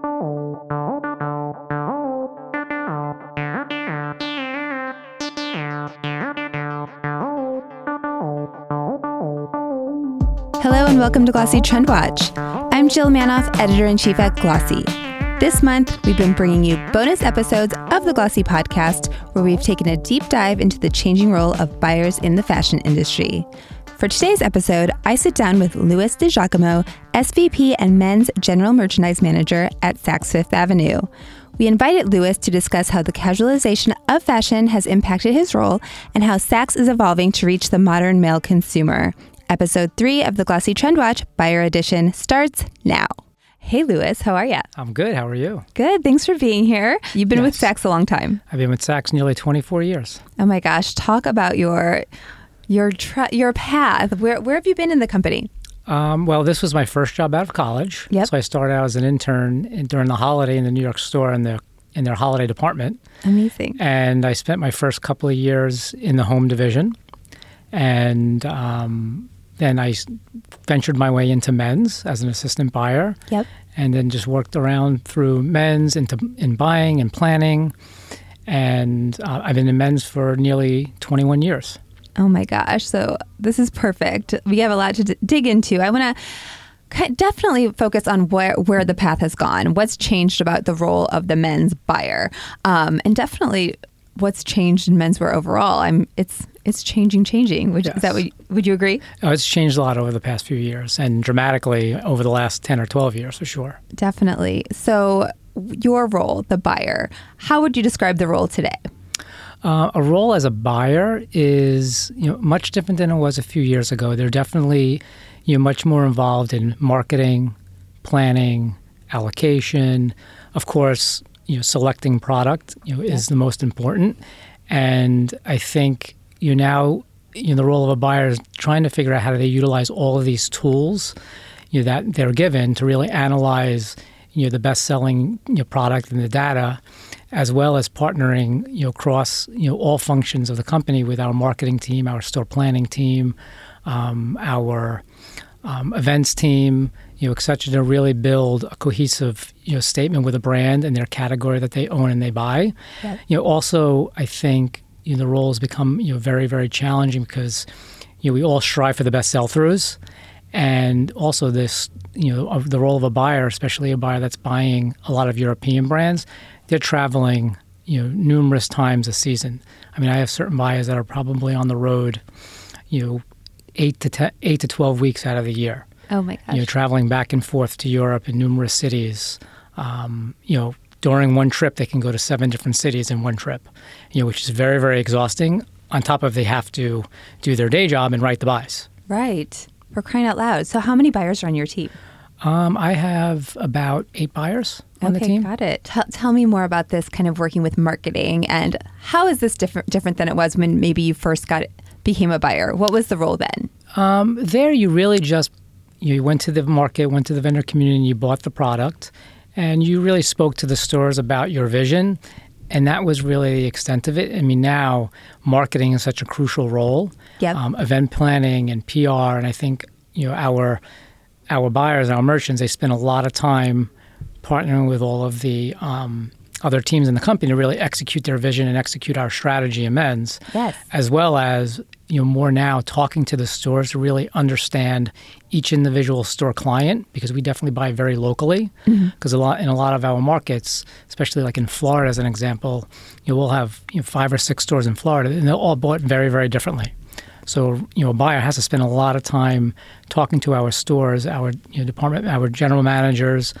Hello and welcome to Glossy Trend Watch. I'm Jill Manoff, editor in chief at Glossy. This month, we've been bringing you bonus episodes of the Glossy podcast where we've taken a deep dive into the changing role of buyers in the fashion industry. For today's episode, I sit down with Louis DiGiacomo, SVP and Men's General Merchandise Manager at Saks Fifth Avenue. We invited Louis to discuss how the casualization of fashion has impacted his role and how Saks is evolving to reach the modern male consumer. Episode 3 of the Glossy Trend Watch Buyer Edition starts now. Hey, Louis, how are you? I'm good. How are you? Good. Thanks for being here. You've been with Saks a long time. I've been with Saks nearly 24 years. Oh my gosh, talk about your your tra- your path. Where where have you been in the company? Um, well, this was my first job out of college. Yep. So I started out as an intern in, during the holiday in the New York store in the in their holiday department, Amazing. and I spent my first couple of years in the home division, and um, then I ventured my way into men's as an assistant buyer, Yep. and then just worked around through men's into in buying and planning, and uh, I've been in men's for nearly 21 years. Oh my gosh. So this is perfect. We have a lot to d- dig into. I want to definitely focus on where where the path has gone. What's changed about the role of the men's buyer, um, and definitely what's changed in menswear overall. I'm it's it's changing, changing. Which is that Yes. what would you agree? Oh, it's changed a lot over the past few years and dramatically over the last 10 or 12 years for sure. Definitely. So your role, the buyer, how would you describe the role today? Uh, a role as a buyer is you know much different than it was a few years ago. They're definitely you know much more involved in marketing, planning, allocation. Of course, you know selecting product you know is the most important. And I think you now you know the role of a buyer is trying to figure out how do they utilize all of these tools you know, that they're given to really analyze you know the best selling you know, product and the data as well as partnering you know across you know all functions of the company with our marketing team our store planning team um, our um, events team you know et cetera to really build a cohesive you know statement with a brand and their category that they own and they buy Yep. you know also i think you know the role has become you know very very challenging because you know we all strive for the best sell-throughs and also this you know of the role of a buyer especially a buyer that's buying a lot of european brands they're traveling you know numerous times a season i mean i have certain buyers that are probably on the road you know 8 to 10, 8 to 12 weeks out of the year Oh my gosh. you know traveling back and forth to europe in numerous cities um, you know during one trip they can go to seven different cities in one trip you know which is very very exhausting on top of they have to do their day job and write the buys right. For crying out loud. So how many buyers are on your team? Um, I have about eight buyers on okay, the team. got it. Tell tell me more about this kind of working with marketing and how is this different different than it was when maybe you first got became a buyer? What was the role then? Um, there, you really just you went to the market, went to the vendor community, and you bought the product, and you really spoke to the stores about your vision, and that was really the extent of it. I mean, now marketing is such a crucial role. Yep. Um, event planning and PR, and I think you know our our buyers, our merchants, they spend a lot of time partnering with all of the um, other teams in the company to really execute their vision and execute our strategy in men's Yes. as well as you know more now talking to the stores to really understand each individual store client because we definitely buy very locally. Because a lot in a lot of our markets especially like in Florida as an example you know, we'll have you know, five or six stores in Florida and they're all bought very very differently so you know a buyer has to spend a lot of time talking to our stores our you know, department our general managers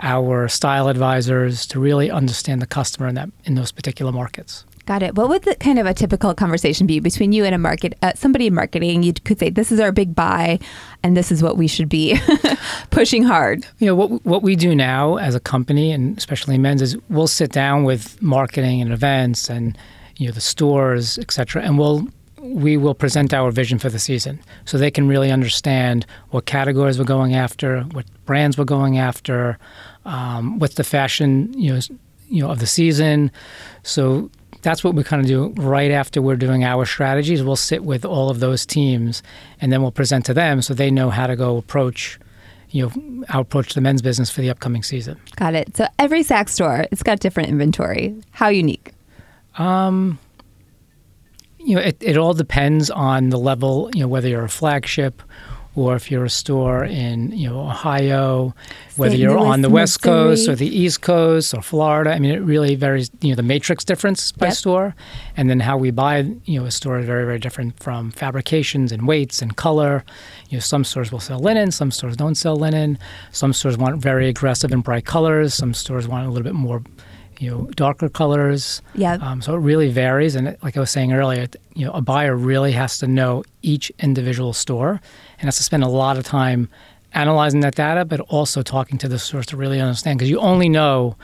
our style advisors to really understand the customer in that in those particular markets Got it. What would the kind of a typical conversation be between you and a market, uh, somebody in marketing? You could say, "This is our big buy, and this is what we should be pushing hard." You know what what we do now as a company, and especially men's, is we'll sit down with marketing and events and you know the stores, et cetera, and we'll we will present our vision for the season so they can really understand what categories we're going after, what brands we're going after, um, what's the fashion you know you know of the season. So that's what we kind of do right after we're doing our strategies. We'll sit with all of those teams and then we'll present to them so they know how to go approach you know our approach the men's business for the upcoming season. Got it. So every Saks store, it's got different inventory. How unique? Um, you know, it, it all depends on the level. You know, whether you're a flagship or if you're a store in you know Ohio, whether you're Louis, on the West Missouri. Coast or the East Coast or Florida. I mean, it really varies. You know, the matrix difference by Yep. store, and then how we buy. You know, a store is very very different from fabrications and weights and color. You know, some stores will sell linen, some stores don't sell linen. Some stores want very aggressive and bright colors. Some stores want a little bit more. You know, darker colors. Yeah. Um, so it really varies, and it- like I was saying earlier, you know, a buyer really has to know each individual store, and has to spend a lot of time analyzing that data, but also talking to the stores to really understand. Because you only know,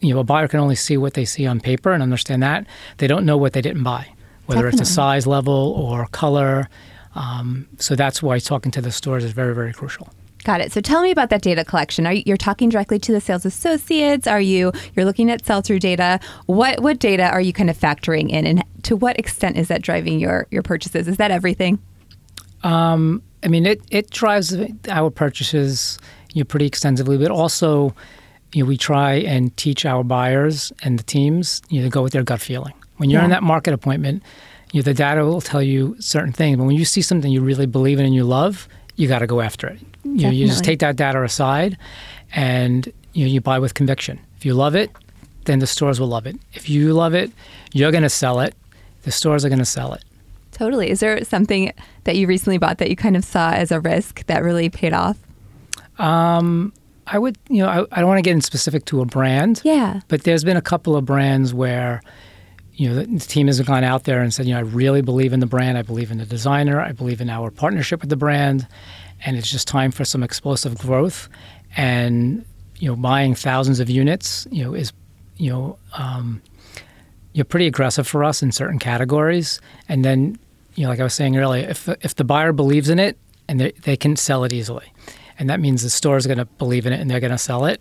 you know, a buyer can only see what they see on paper and understand that. They don't know what they didn't buy, whether it's a size level or color. Um, so that's why talking to the stores is very, very crucial. Got it. So tell me about that data collection. Are you, you're talking directly to the sales associates? Are you you're looking at sell through data? What what data are you kind of factoring in, and to what extent is that driving your your purchases? Is that everything? Um, I mean, it, it drives our purchases you know, pretty extensively, but also you know, we try and teach our buyers and the teams you know, to go with their gut feeling. When you're in that market appointment, you know, the data will tell you certain things, but when you see something you really believe in and you love, you got to go after it. You, know, you just take that data aside, and you know, you buy with conviction. If you love it, then the stores will love it. If you love it, you're going to sell it. The stores are going to sell it. Totally. Is there something that you recently bought that you kind of saw as a risk that really paid off? Um, I would, you know, I, I don't want to get in specific to a brand, Yeah. but there's been a couple of brands where, you know, the, team has gone out there and said, you know, I really believe in the brand. I believe in the designer. I believe in our partnership with the brand, and it's just time for some explosive growth. And you know, buying thousands of units, you know, is, you know, um, you're pretty aggressive for us in certain categories. And then, you know, like I was saying earlier, if if the buyer believes in it and they they can sell it easily, and that means the store is going to believe in it and they're going to sell it.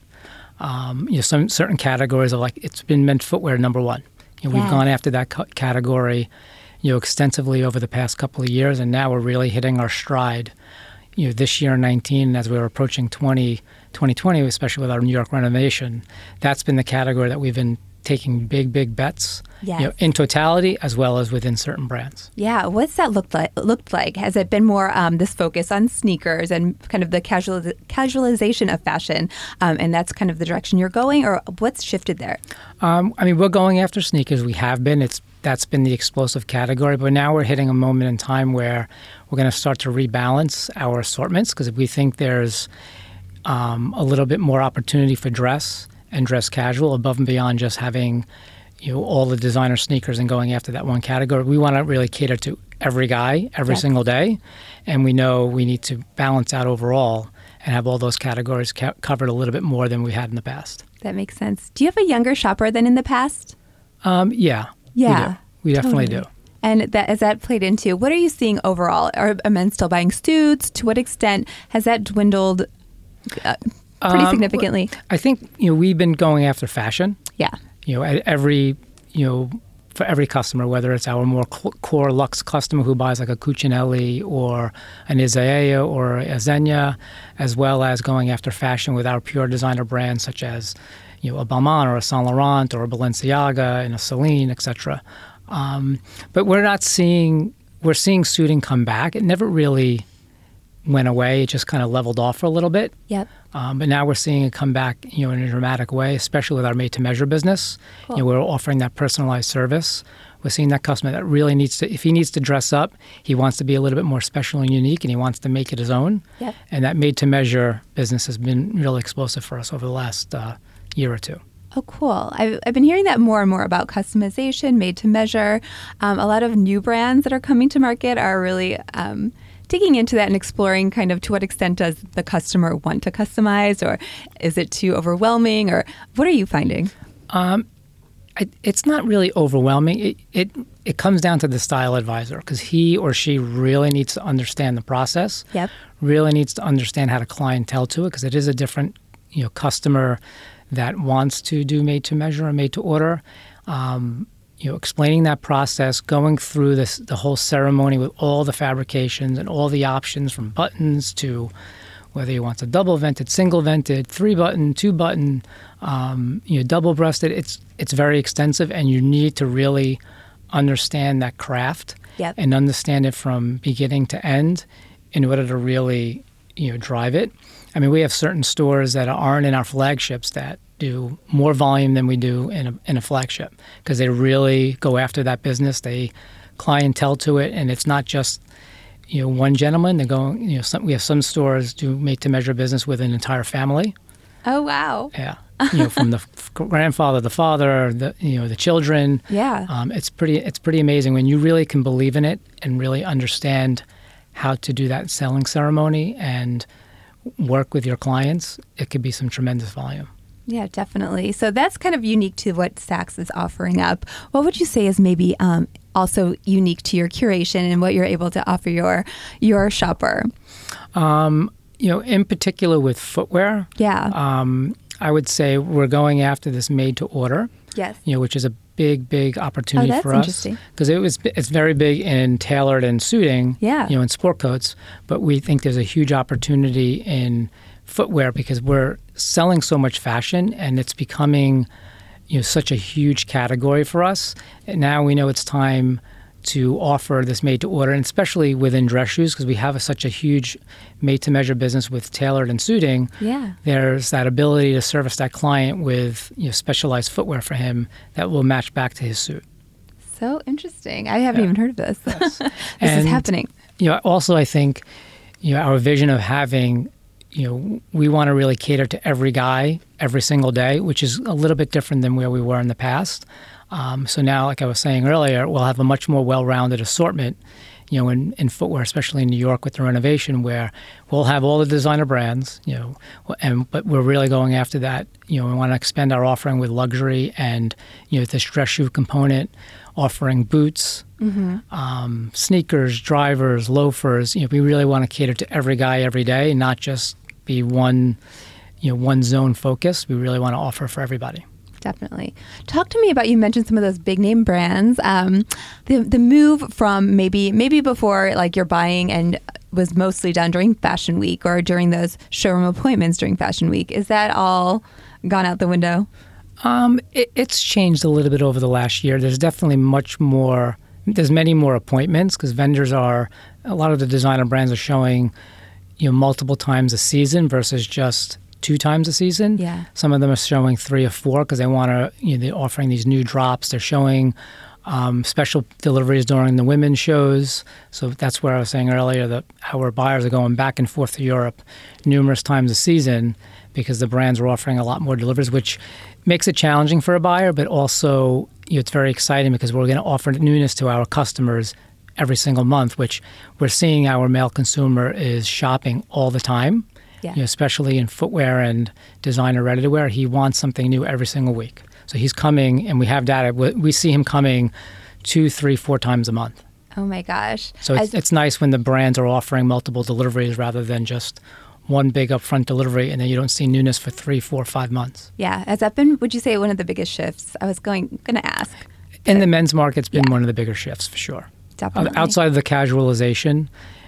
Um, you know, some certain categories are like it's been men's footwear number one. Yeah. we've gone after that ca- category, you know, extensively over the past couple of years, and now we're really hitting our stride. You know, this year 19, as we were approaching 20, 2020, especially with our New York renovation, that's been the category that we've been taking big, big bets. You know, in totality as well as within certain brands. Yeah, what's that looked like? Looked like? Has it been more um, this focus on sneakers and kind of the casual casualization of fashion, um, and that's kind of the direction you're going, or what's shifted there? Um, I mean, we're going after sneakers. We have been. It's that's been the explosive category, but now we're hitting a moment in time where we're going to start to rebalance our assortments because we think there's um, a little bit more opportunity for dress and dress casual above and beyond just having you know all the designer sneakers and going after that one category. We want to really cater to every guy every single day, and we know we need to balance out overall and have all those categories ca- covered a little bit more than we had in the past. That makes sense. Do you have a younger shopper than in the past? Um, yeah, Yeah, we, do. we definitely totally. do. And that as that played into, what are you seeing overall? Are men still buying suits? To what extent has that dwindled uh, pretty Um, significantly? I think you know we've been going after fashion. Yeah, You know, every you know for every customer, whether it's our more core luxe customer who buys like a Cucinelli or an Isaia or a Zegna, as well as going after fashion with our pure designer brands such as you know a Balmain or a Saint Laurent or a Balenciaga and a Celine, etc. Um, but we're not seeing we're seeing suiting come back. It never really went away. It just kind of leveled off for a little bit. yep. Um, but now we're seeing it come back, you know, in a dramatic way, especially with our made-to-measure business. You know, we're offering that personalized service. We're seeing that customer that really needs to, if he needs to dress up, he wants to be a little bit more special and unique, and he wants to make it his own. Yep. And that made-to-measure business has been really explosive for us over the last uh, year or two. Oh, cool. I've, I've been hearing that more and more about customization, made to measure. Um, a lot of new brands that are coming to market are really um, digging into that and exploring kind of to what extent does the customer want to customize or is it too overwhelming or what are you finding? I, it's not really overwhelming. It, it it comes down to the style advisor because he or she really needs to understand the process. Yep. Really needs to understand how to clientele to it because it is a different you know customer that wants to do made to measure or made to order. Um, you know, explaining that process, going through this the whole ceremony with all the fabrications and all the options from buttons to whether he wants a double vented, single vented, three button, two button, um, you know, double breasted. It's it's very extensive, and you need to really understand that craft Yep. and understand it from beginning to end in order to really you know drive it. I mean, we have certain stores that aren't in our flagships that do more volume than we do in a, in a flagship because they really go after that business. They clientele to it, and it's not just you know one gentleman. They're going. You know, some, we have some stores do make to measure business with an entire family. Oh wow. Yeah, you know, from the grandfather, the father, the you know the children. Yeah. Um, it's pretty. It's pretty amazing when you really can believe in it and really understand how to do that selling ceremony and work with your clients. It could be some tremendous volume. Yeah, definitely. So that's kind of unique to what Saks is offering up. What would you say is maybe um, also unique to your curation and what you're able to offer your your shopper? Um, you know, in particular with footwear, Yeah. um, I would say we're going after this made to order. yes. You know, which is a big, big opportunity Oh, for us because it was it's very big in tailored and suiting. Yeah. You know, in sport coats, but we think there's a huge opportunity in footwear because we're selling so much fashion and it's becoming you know such a huge category for us. And now we know it's time to offer this made to order, and especially within dress shoes because we have a, such a huge made to measure business with tailored and suiting Yeah. there's that ability to service that client with you know, specialized footwear for him that will match back to his suit. So interesting. I haven't Yeah. even heard of this. this is happening. You know, also I think you know our vision of having you know we want to really cater to every guy every single day, which is a little bit different than where we were in the past. Um, so now, like I was saying earlier, we'll have a much more well-rounded assortment. You know, in, in footwear, especially in New York with the renovation, where we'll have all the designer brands. You know, and but we're really going after that. You know, we want to expand our offering with luxury and you know this dress shoe component, offering boots, um, sneakers, drivers, loafers. You know, we really want to cater to every guy every day, not just be one, you know, one zone focused. We really want to offer for everybody. Definitely. Talk to me about you mentioned some of those big name brands. Um, the the move from maybe maybe before like you're buying and was mostly done during Fashion Week or during those showroom appointments during Fashion Week. Is that all gone out the window? Um, it, it's changed a little bit over the last year. There's definitely much more. There's many more appointments because vendors are a lot of the designer brands are showing, you know, multiple times a season versus just two times a season. Yeah. Some of them are showing three or four because they want to. You know, they're offering these new drops. They're showing um, special deliveries during the women's shows. So that's where I was saying earlier that our buyers are going back and forth to Europe numerous times a season because the brands are offering a lot more deliveries, which makes it challenging for a buyer, but also you know, it's very exciting because we're going to offer newness to our customers every single month, which we're seeing our male consumer is shopping all the time. Yeah. You know, especially in footwear and designer ready to wear, he wants something new every single week. So he's coming, and we have data. We we see him coming two, three, four times a month. Oh my gosh. So it's, As- it's nice when the brands are offering multiple deliveries rather than just one big upfront delivery, and then you don't see newness for three, four, five months. yeah. Has that been? Would you say one of the biggest shifts? I was going going to ask. In the men's market, it's been Yeah. one of the bigger shifts for sure. Definitely. Outside of the casualization,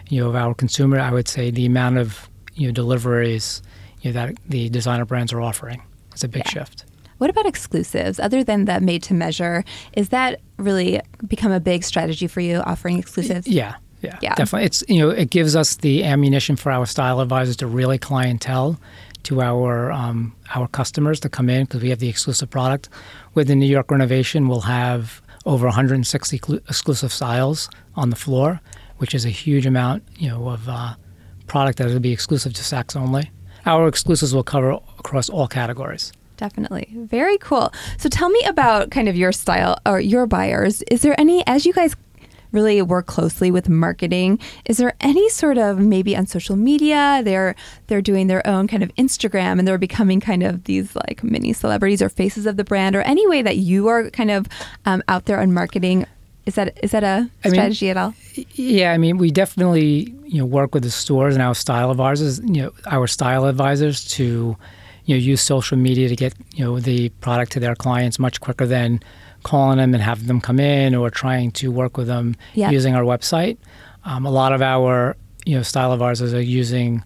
you know, of our consumer, I would say the amount of you know deliveries you know, that the designer brands are offering is a big Yeah. shift. What about exclusives? Other than the made to measure, is that really become a big strategy for you offering exclusives? Yeah, yeah, Yeah. definitely. It's you know it gives us the ammunition for our style advisors to really clientele to our um, our customers to come in because we have the exclusive product. With the New York renovation, we'll have over 160 clu- exclusive styles on the floor, which is a huge amount you know of uh, product that will be exclusive to Saks only. Our exclusives will cover across all categories. Definitely. Very cool. So tell me about kind of your style or your buyers. Is there any, as you guys really work closely with marketing, is there any sort of maybe on social media they're they're doing their own kind of Instagram and they're becoming kind of these like mini celebrities or faces of the brand or any way that you are kind of um, out there on marketing? Is that is that a I mean- strategy at all? Yeah, I mean, we definitely you know work with the stores and our style advisors, you know, our style advisors to you know use social media to get you know the product to their clients much quicker than calling them and having them come in or trying to work with them Yeah. using our website. Um, a lot of our you know style of ours is using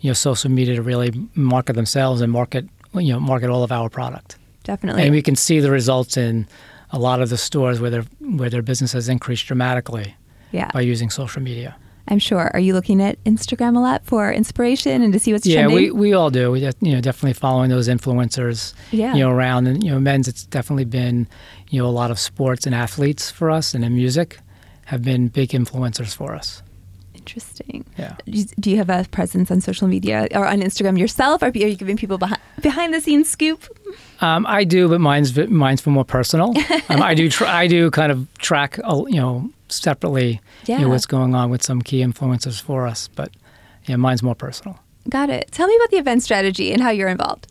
you know social media to really market themselves and market you know market all of our product. Definitely. And we can see the results in a lot of the stores where their where their business has increased dramatically yeah. by using social media. I'm sure. Are you looking at Instagram a lot for inspiration and to see what's yeah, trending? Yeah, we, we all do. We you know definitely following those influencers. Yeah. You know around and you know men's. It's definitely been you know a lot of sports and athletes for us, and in music have been big influencers for us. Interesting. Yeah. Do you have a presence on social media or on Instagram yourself? Or are you giving people behind, behind the scenes scoop? Um, I do, but mine's mine's for more personal. um, I do tr- I do kind of track you know separately Yeah. you know, what's going on with some key influencers for us, but yeah, mine's more personal. Got it. Tell me about the event strategy and how you're involved.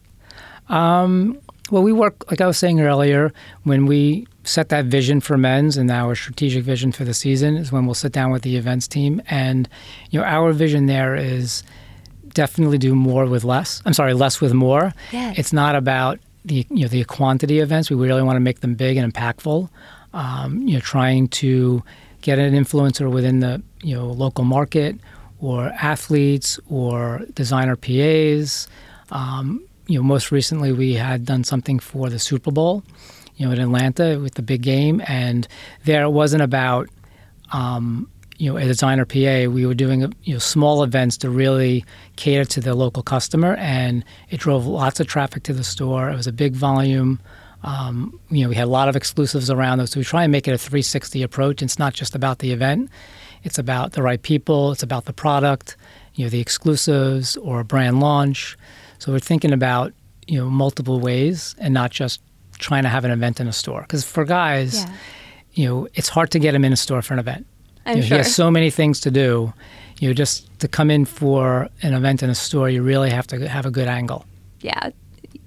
Um, well, we work like I was saying earlier when we set that vision for men's and our strategic vision for the season is when we'll sit down with the events team and you know our vision there is definitely do more with less. I'm sorry, less with more. Yes. It's not about the you know the quantity of events. We really want to make them big and impactful. Um, you know, trying to get an influencer within the you know local market or athletes or designer PAs. Um, you know, most recently we had done something for the Super Bowl, you know, in Atlanta with the big game, and there it wasn't about um, you know, a designer PA, we were doing you know small events to really cater to the local customer, and it drove lots of traffic to the store. It was a big volume. Um, you know, we had a lot of exclusives around those. So we try and make it a 360 approach. It's not just about the event; it's about the right people. It's about the product. You know, the exclusives or a brand launch. So we're thinking about you know multiple ways, and not just trying to have an event in a store. Because for guys, Yeah. you know, it's hard to get them in a store for an event. I'm You know, sure. He has so many things to do. You know, just to come in for an event in a store, you really have to have a good angle. yeah.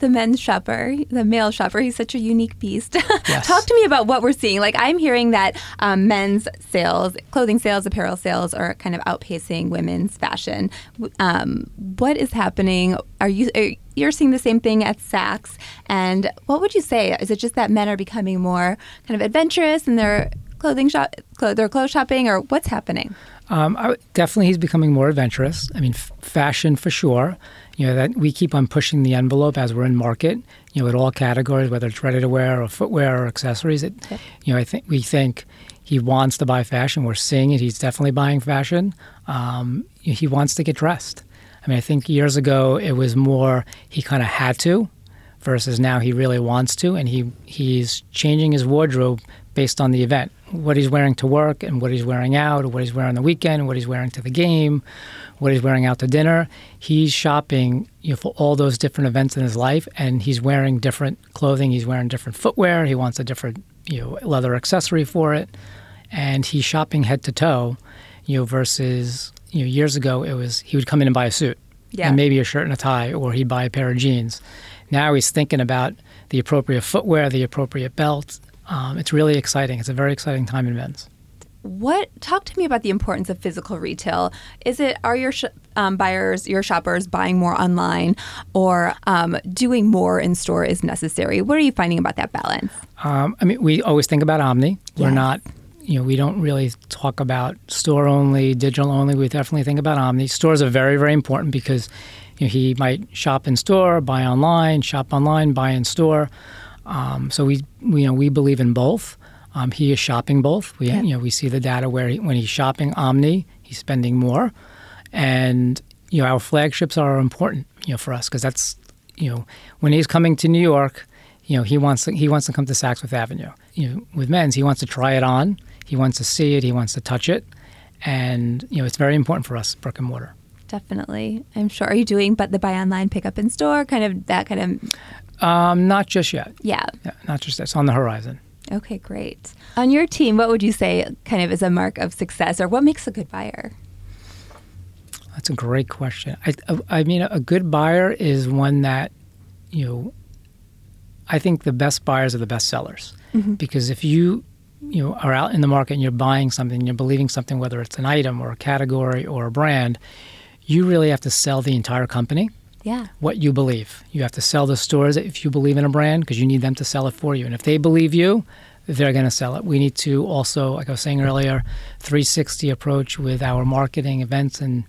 The men's shopper, the male shopper, he's such a unique beast. Yes. Talk to me about what we're seeing. Like, I'm hearing that um, men's sales, clothing sales, apparel sales are kind of outpacing women's fashion. Um, what is happening? Are you, are, you're seeing the same thing at Saks. And what would you say? Is it just that men are becoming more kind of adventurous in their clothing shop, clo- their clothes shopping, or what's happening? Um, I, definitely, he's becoming more adventurous. I mean, f- fashion for sure. You know that we keep on pushing the envelope as we're in market. You know, at all categories, whether it's ready to wear or footwear or accessories. It, Yep. You know, I think we think he wants to buy fashion. We're seeing it. He's definitely buying fashion. Um, he wants to get dressed. I mean, I think years ago it was more he kind of had to, versus now he really wants to, and he he's changing his wardrobe based on the event, what he's wearing to work, and what he's wearing out, or what he's wearing on the weekend, what he's wearing to the game, what he's wearing out to dinner. He's shopping you know, for all those different events in his life, and he's wearing different clothing. He's wearing different footwear. He wants a different you know leather accessory for it, and he's shopping head to toe. You know, versus you know years ago it was he would come in and buy a suit Yeah. and maybe a shirt and a tie, or he'd buy a pair of jeans. Now he's thinking about the appropriate footwear, the appropriate belt. Um, it's really exciting. It's a very exciting time in men's. What talk to me about the importance of physical retail? Is it are your sh- um, buyers, your shoppers, buying more online, or um, doing more in store is necessary? What are you finding about that balance? Um, I mean, we always think about Omni. We're not, you know, we don't really talk about store only, digital only. We definitely think about Omni. Stores are very, very important because you know, he might shop in store, buy online, shop online, buy in store. Um, so we, we, you know, we believe in both. Um, he is shopping both. We, Yeah. you know, we see the data where he, when he's shopping Omni, he's spending more, and you know, our flagships are important, you know, for us because that's, you know, when he's coming to New York, you know, he wants to, he wants to come to Saks Fifth Avenue. You know, with men's, he wants to try it on, he wants to see it, he wants to touch it, and you know, it's very important for us, brick and mortar. Definitely, I'm sure. Are you doing but the buy online, pick up in store, kind of that kind of Um, not just yet. yeah? Yeah, not just yet. it's on the horizon. Okay, great. On your team, what would you say kind of is a mark of success, or what makes a good buyer? That's a great question. I, I mean, a good buyer is one that, you know, I think the best buyers are the best sellers because if you, you know, are out in the market and you're buying something, you're believing something, whether it's an item or a category or a brand, you really have to sell the entire company Yeah, what you believe. You have to sell the stores if you believe in a brand because you need them to sell it for you. And if they believe you, they're going to sell it. We need to also, like I was saying earlier, 360 approach with our marketing events and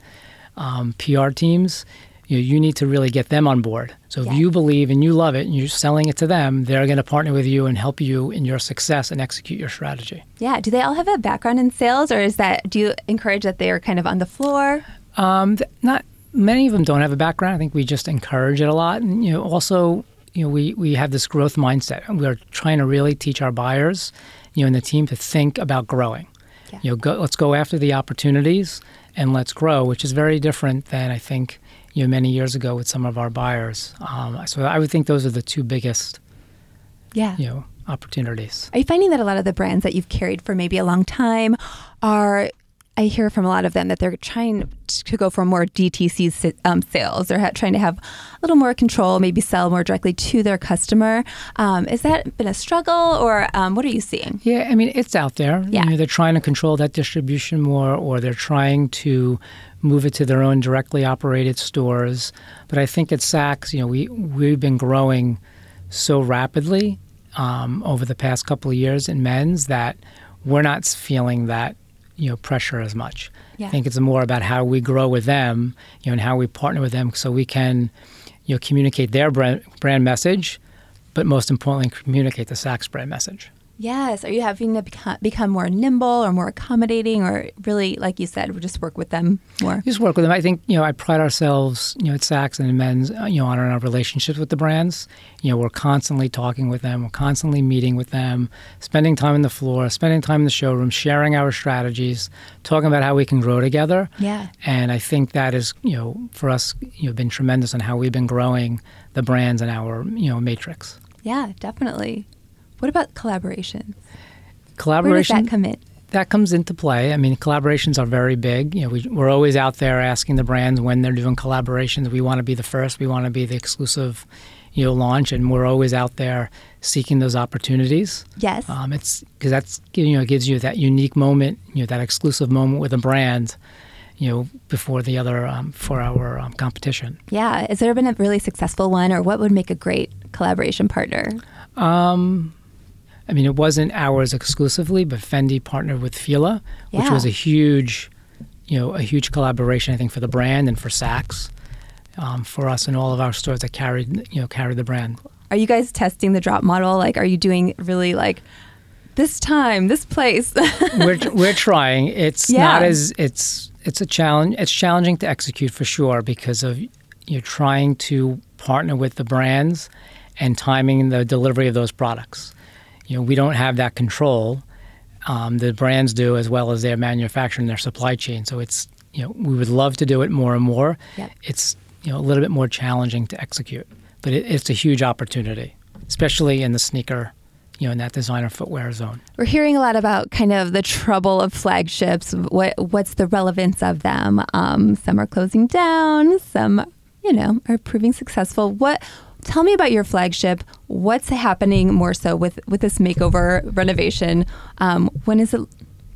um, PR teams, you, know, you need to really get them on board. So if Yeah. you believe and you love it and you're selling it to them, they're going to partner with you and help you in your success and execute your strategy. Yeah. Do they all have a background in sales, or is that do you encourage that they are kind of on the floor? Um, not many of them don't have a background. I think we just encourage it a lot, and you know, also, you know, we we have this growth mindset. and We're trying to really teach our buyers, you know, and the team to think about growing. Yeah. You know, go, let's go after the opportunities and let's grow, which is very different than I think you know many years ago with some of our buyers. Um, so I would think those are the two biggest Yeah. you know opportunities. Are you finding that a lot of the brands that you've carried for maybe a long time are? I hear from a lot of them that they're trying to go for more DTC um, sales. They're ha- trying to have a little more control, maybe sell more directly to their customer. Um, has that been a struggle, or um, what are you seeing? Yeah, I mean it's out there. Yeah. You know, they're trying to control that distribution more, or they're trying to move it to their own directly operated stores. But I think at Saks, you know, we we've been growing so rapidly um, over the past couple of years in men's that we're not feeling that you know pressure as much. Yeah. I think it's more about how we grow with them, you know, and how we partner with them, so we can you know communicate their brand brand message, but most importantly, communicate the Saks brand message. Yes. Are you having to become, become more nimble or more accommodating, or really, like you said, we just work with them more? just work with them. I think you know I pride ourselves, you know, at Saks and men's, uh, you know, on our relationships with the brands. You know, we're constantly talking with them, we're constantly meeting with them, spending time on the floor, spending time in the showroom, sharing our strategies, talking about how we can grow together. Yeah. And I think that is, you know, for us, you know, been tremendous on how we've been growing the brands and our, you know, matrix. Yeah, definitely. What about collaboration? Where does Collaboration that come in? that comes into play. I mean, collaborations are very big. You know, we, we're always out there asking the brands when they're doing collaborations. We want to be the first. We want to be the exclusive, you know, launch, and we're always out there seeking those opportunities. Yes. Um, it's because that's you know gives you that unique moment, you know, that exclusive moment with a brand, you know, before the other um, for our um, competition. yeah. Has there been a really successful one, or what would make a great collaboration partner? I mean, it wasn't ours exclusively, but Fendi partnered with Fila, which was a huge, you know, a huge collaboration. I think for the brand and for Saks, um, for us and all of our stores that carried, you know, carried the brand. Are you guys testing the drop model? Like, are you doing really like this time, this place? we're we're trying. It's Yeah. not as it's it's a challenge. It's challenging to execute for sure because of you're trying to partner with the brands and timing the delivery of those products. You know, we don't have that control. Um, the brands do as well as their manufacturing, their supply chain. So it's you know we would love to do it more and more. Yep. It's you know a little bit more challenging to execute, but it, it's a huge opportunity, especially in the sneaker, you know, in that designer footwear zone. We're hearing a lot about kind of the trouble of flagships. What what's the relevance of them? Um, some are closing down. Some, you know, are proving successful. What? Tell me about your flagship. What's happening more so with with this makeover renovation? Um, when is it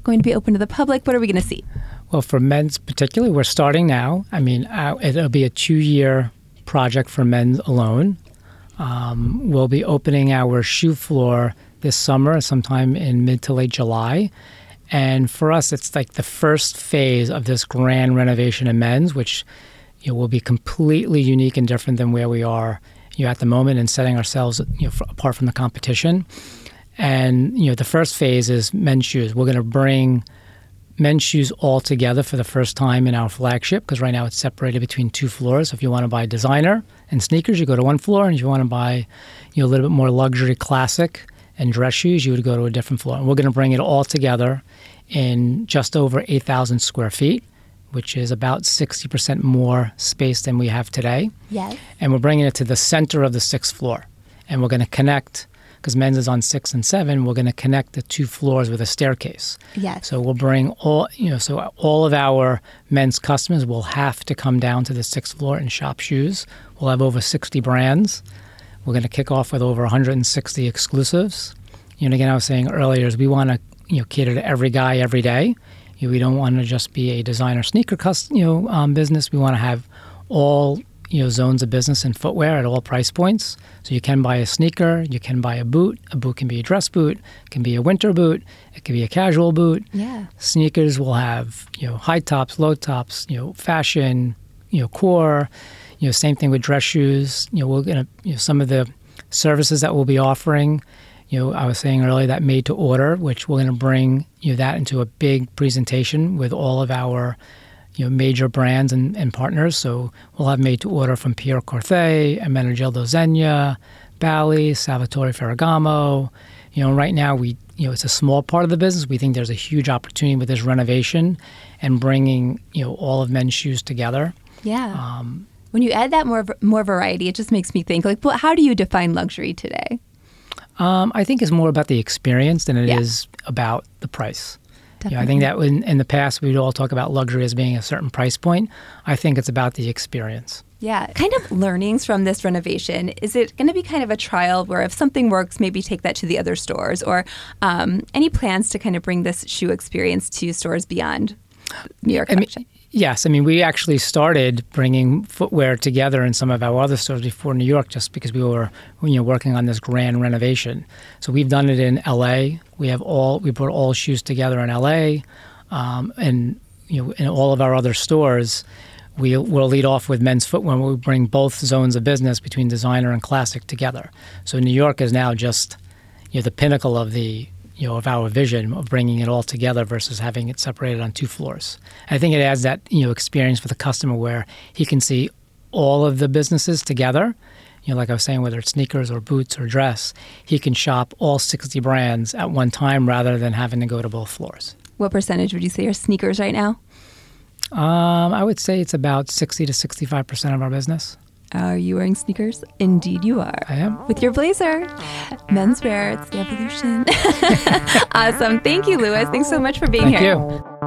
going to be open to the public? What are we going to see? Well, for men's particularly, we're starting now. I mean, uh, it'll be a two-year project for men's alone. Um, we'll be opening our shoe floor this summer, sometime in mid to late July. And for us, it's like the first phase of this grand renovation in men's, which you know, will be completely unique and different than where we are you know, at the moment, and setting ourselves you know, apart from the competition. And you know, the first phase is men's shoes. We're going to bring men's shoes all together for the first time in our flagship because right now it's separated between two floors. So if you want to buy designer and sneakers, you go to one floor, and if you want to buy, you know, a little bit more luxury, classic, and dress shoes, you would go to a different floor. And we're going to bring it all together in just over 8,000 square feet, which is about 60% more space than we have today. Yes. And we're bringing it to the center of the sixth floor, and we're going to connect. Because men's is on six and seven, we're going to connect the two floors with a staircase. Yes. So we'll bring all you know. So all of our men's customers will have to come down to the sixth floor and shop shoes. We'll have over 60 brands. We're going to kick off with over 160 exclusives. You know, again, I was saying earlier is we want to you know cater to every guy every day. You know, we don't want to just be a designer sneaker you know um, business. We want to have all you know zones of business in footwear at all price points. So you can buy a sneaker, you can buy a boot. A boot can be a dress boot, can be a winter boot, it can be a casual boot. Yeah. Sneakers will have you know high tops, low tops, you know fashion, you know core. You know same thing with dress shoes. You know we're gonna you know some of the services that we'll be offering. You know, I was saying earlier that made to order, which we're going to bring you know that into a big presentation with all of our you know major brands and, and partners. So we'll have made to order from Pierre Corthay, Ermenegildo Zegna, Bally, Salvatore Ferragamo. You know, right now we you know it's a small part of the business. We think there's a huge opportunity with this renovation and bringing you know all of men's shoes together. Yeah. Um, when you add that more more variety, it just makes me think like, well, how do you define luxury today? Um, I think it's more about the experience than it yeah. is about the price. You know, I think that in, in the past we'd all talk about luxury as being a certain price point. I think it's about the experience. Yeah, kind of learnings from this renovation. Is it going to be kind of a trial where if something works, maybe take that to the other stores, or um, any plans to kind of bring this shoe experience to stores beyond New York? I mean, Yes, I mean we actually started bringing footwear together in some of our other stores before New York, just because we were you know working on this grand renovation. So we've done it in L.A. We have all we put all shoes together in L.A. Um, and you know in all of our other stores. We will lead off with men's footwear. We bring both zones of business between designer and classic together. So New York is now just you know the pinnacle of the you know, of our vision of bringing it all together versus having it separated on two floors. I think it adds that you know experience for the customer where he can see all of the businesses together. You know, like I was saying, whether it's sneakers or boots or dress, he can shop all 60 brands at one time rather than having to go to both floors. What percentage would you say are sneakers right now? Um, I would say it's about 60 to 65 percent of our business. Are you wearing sneakers? Indeed, you are. I am. With your blazer. Menswear, it's the evolution. awesome. Thank you, Louis. Thanks so much for being Thank here. Thank you.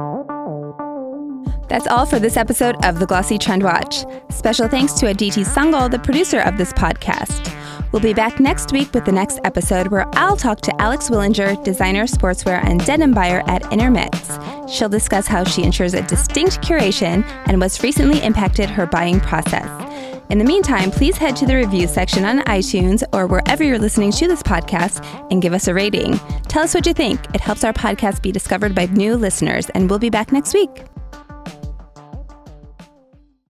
That's all for this episode of The Glossy Trend Watch. Special thanks to Aditi Sangal, the producer of this podcast. We'll be back next week with the next episode where I'll talk to Alex Willinger, designer, sportswear, and denim buyer at Intermix. She'll discuss how she ensures a distinct curation and what's recently impacted her buying process. In the meantime, please head to the review section on iTunes or wherever you're listening to this podcast and give us a rating. Tell us what you think. It helps our podcast be discovered by new listeners, and we'll be back next week.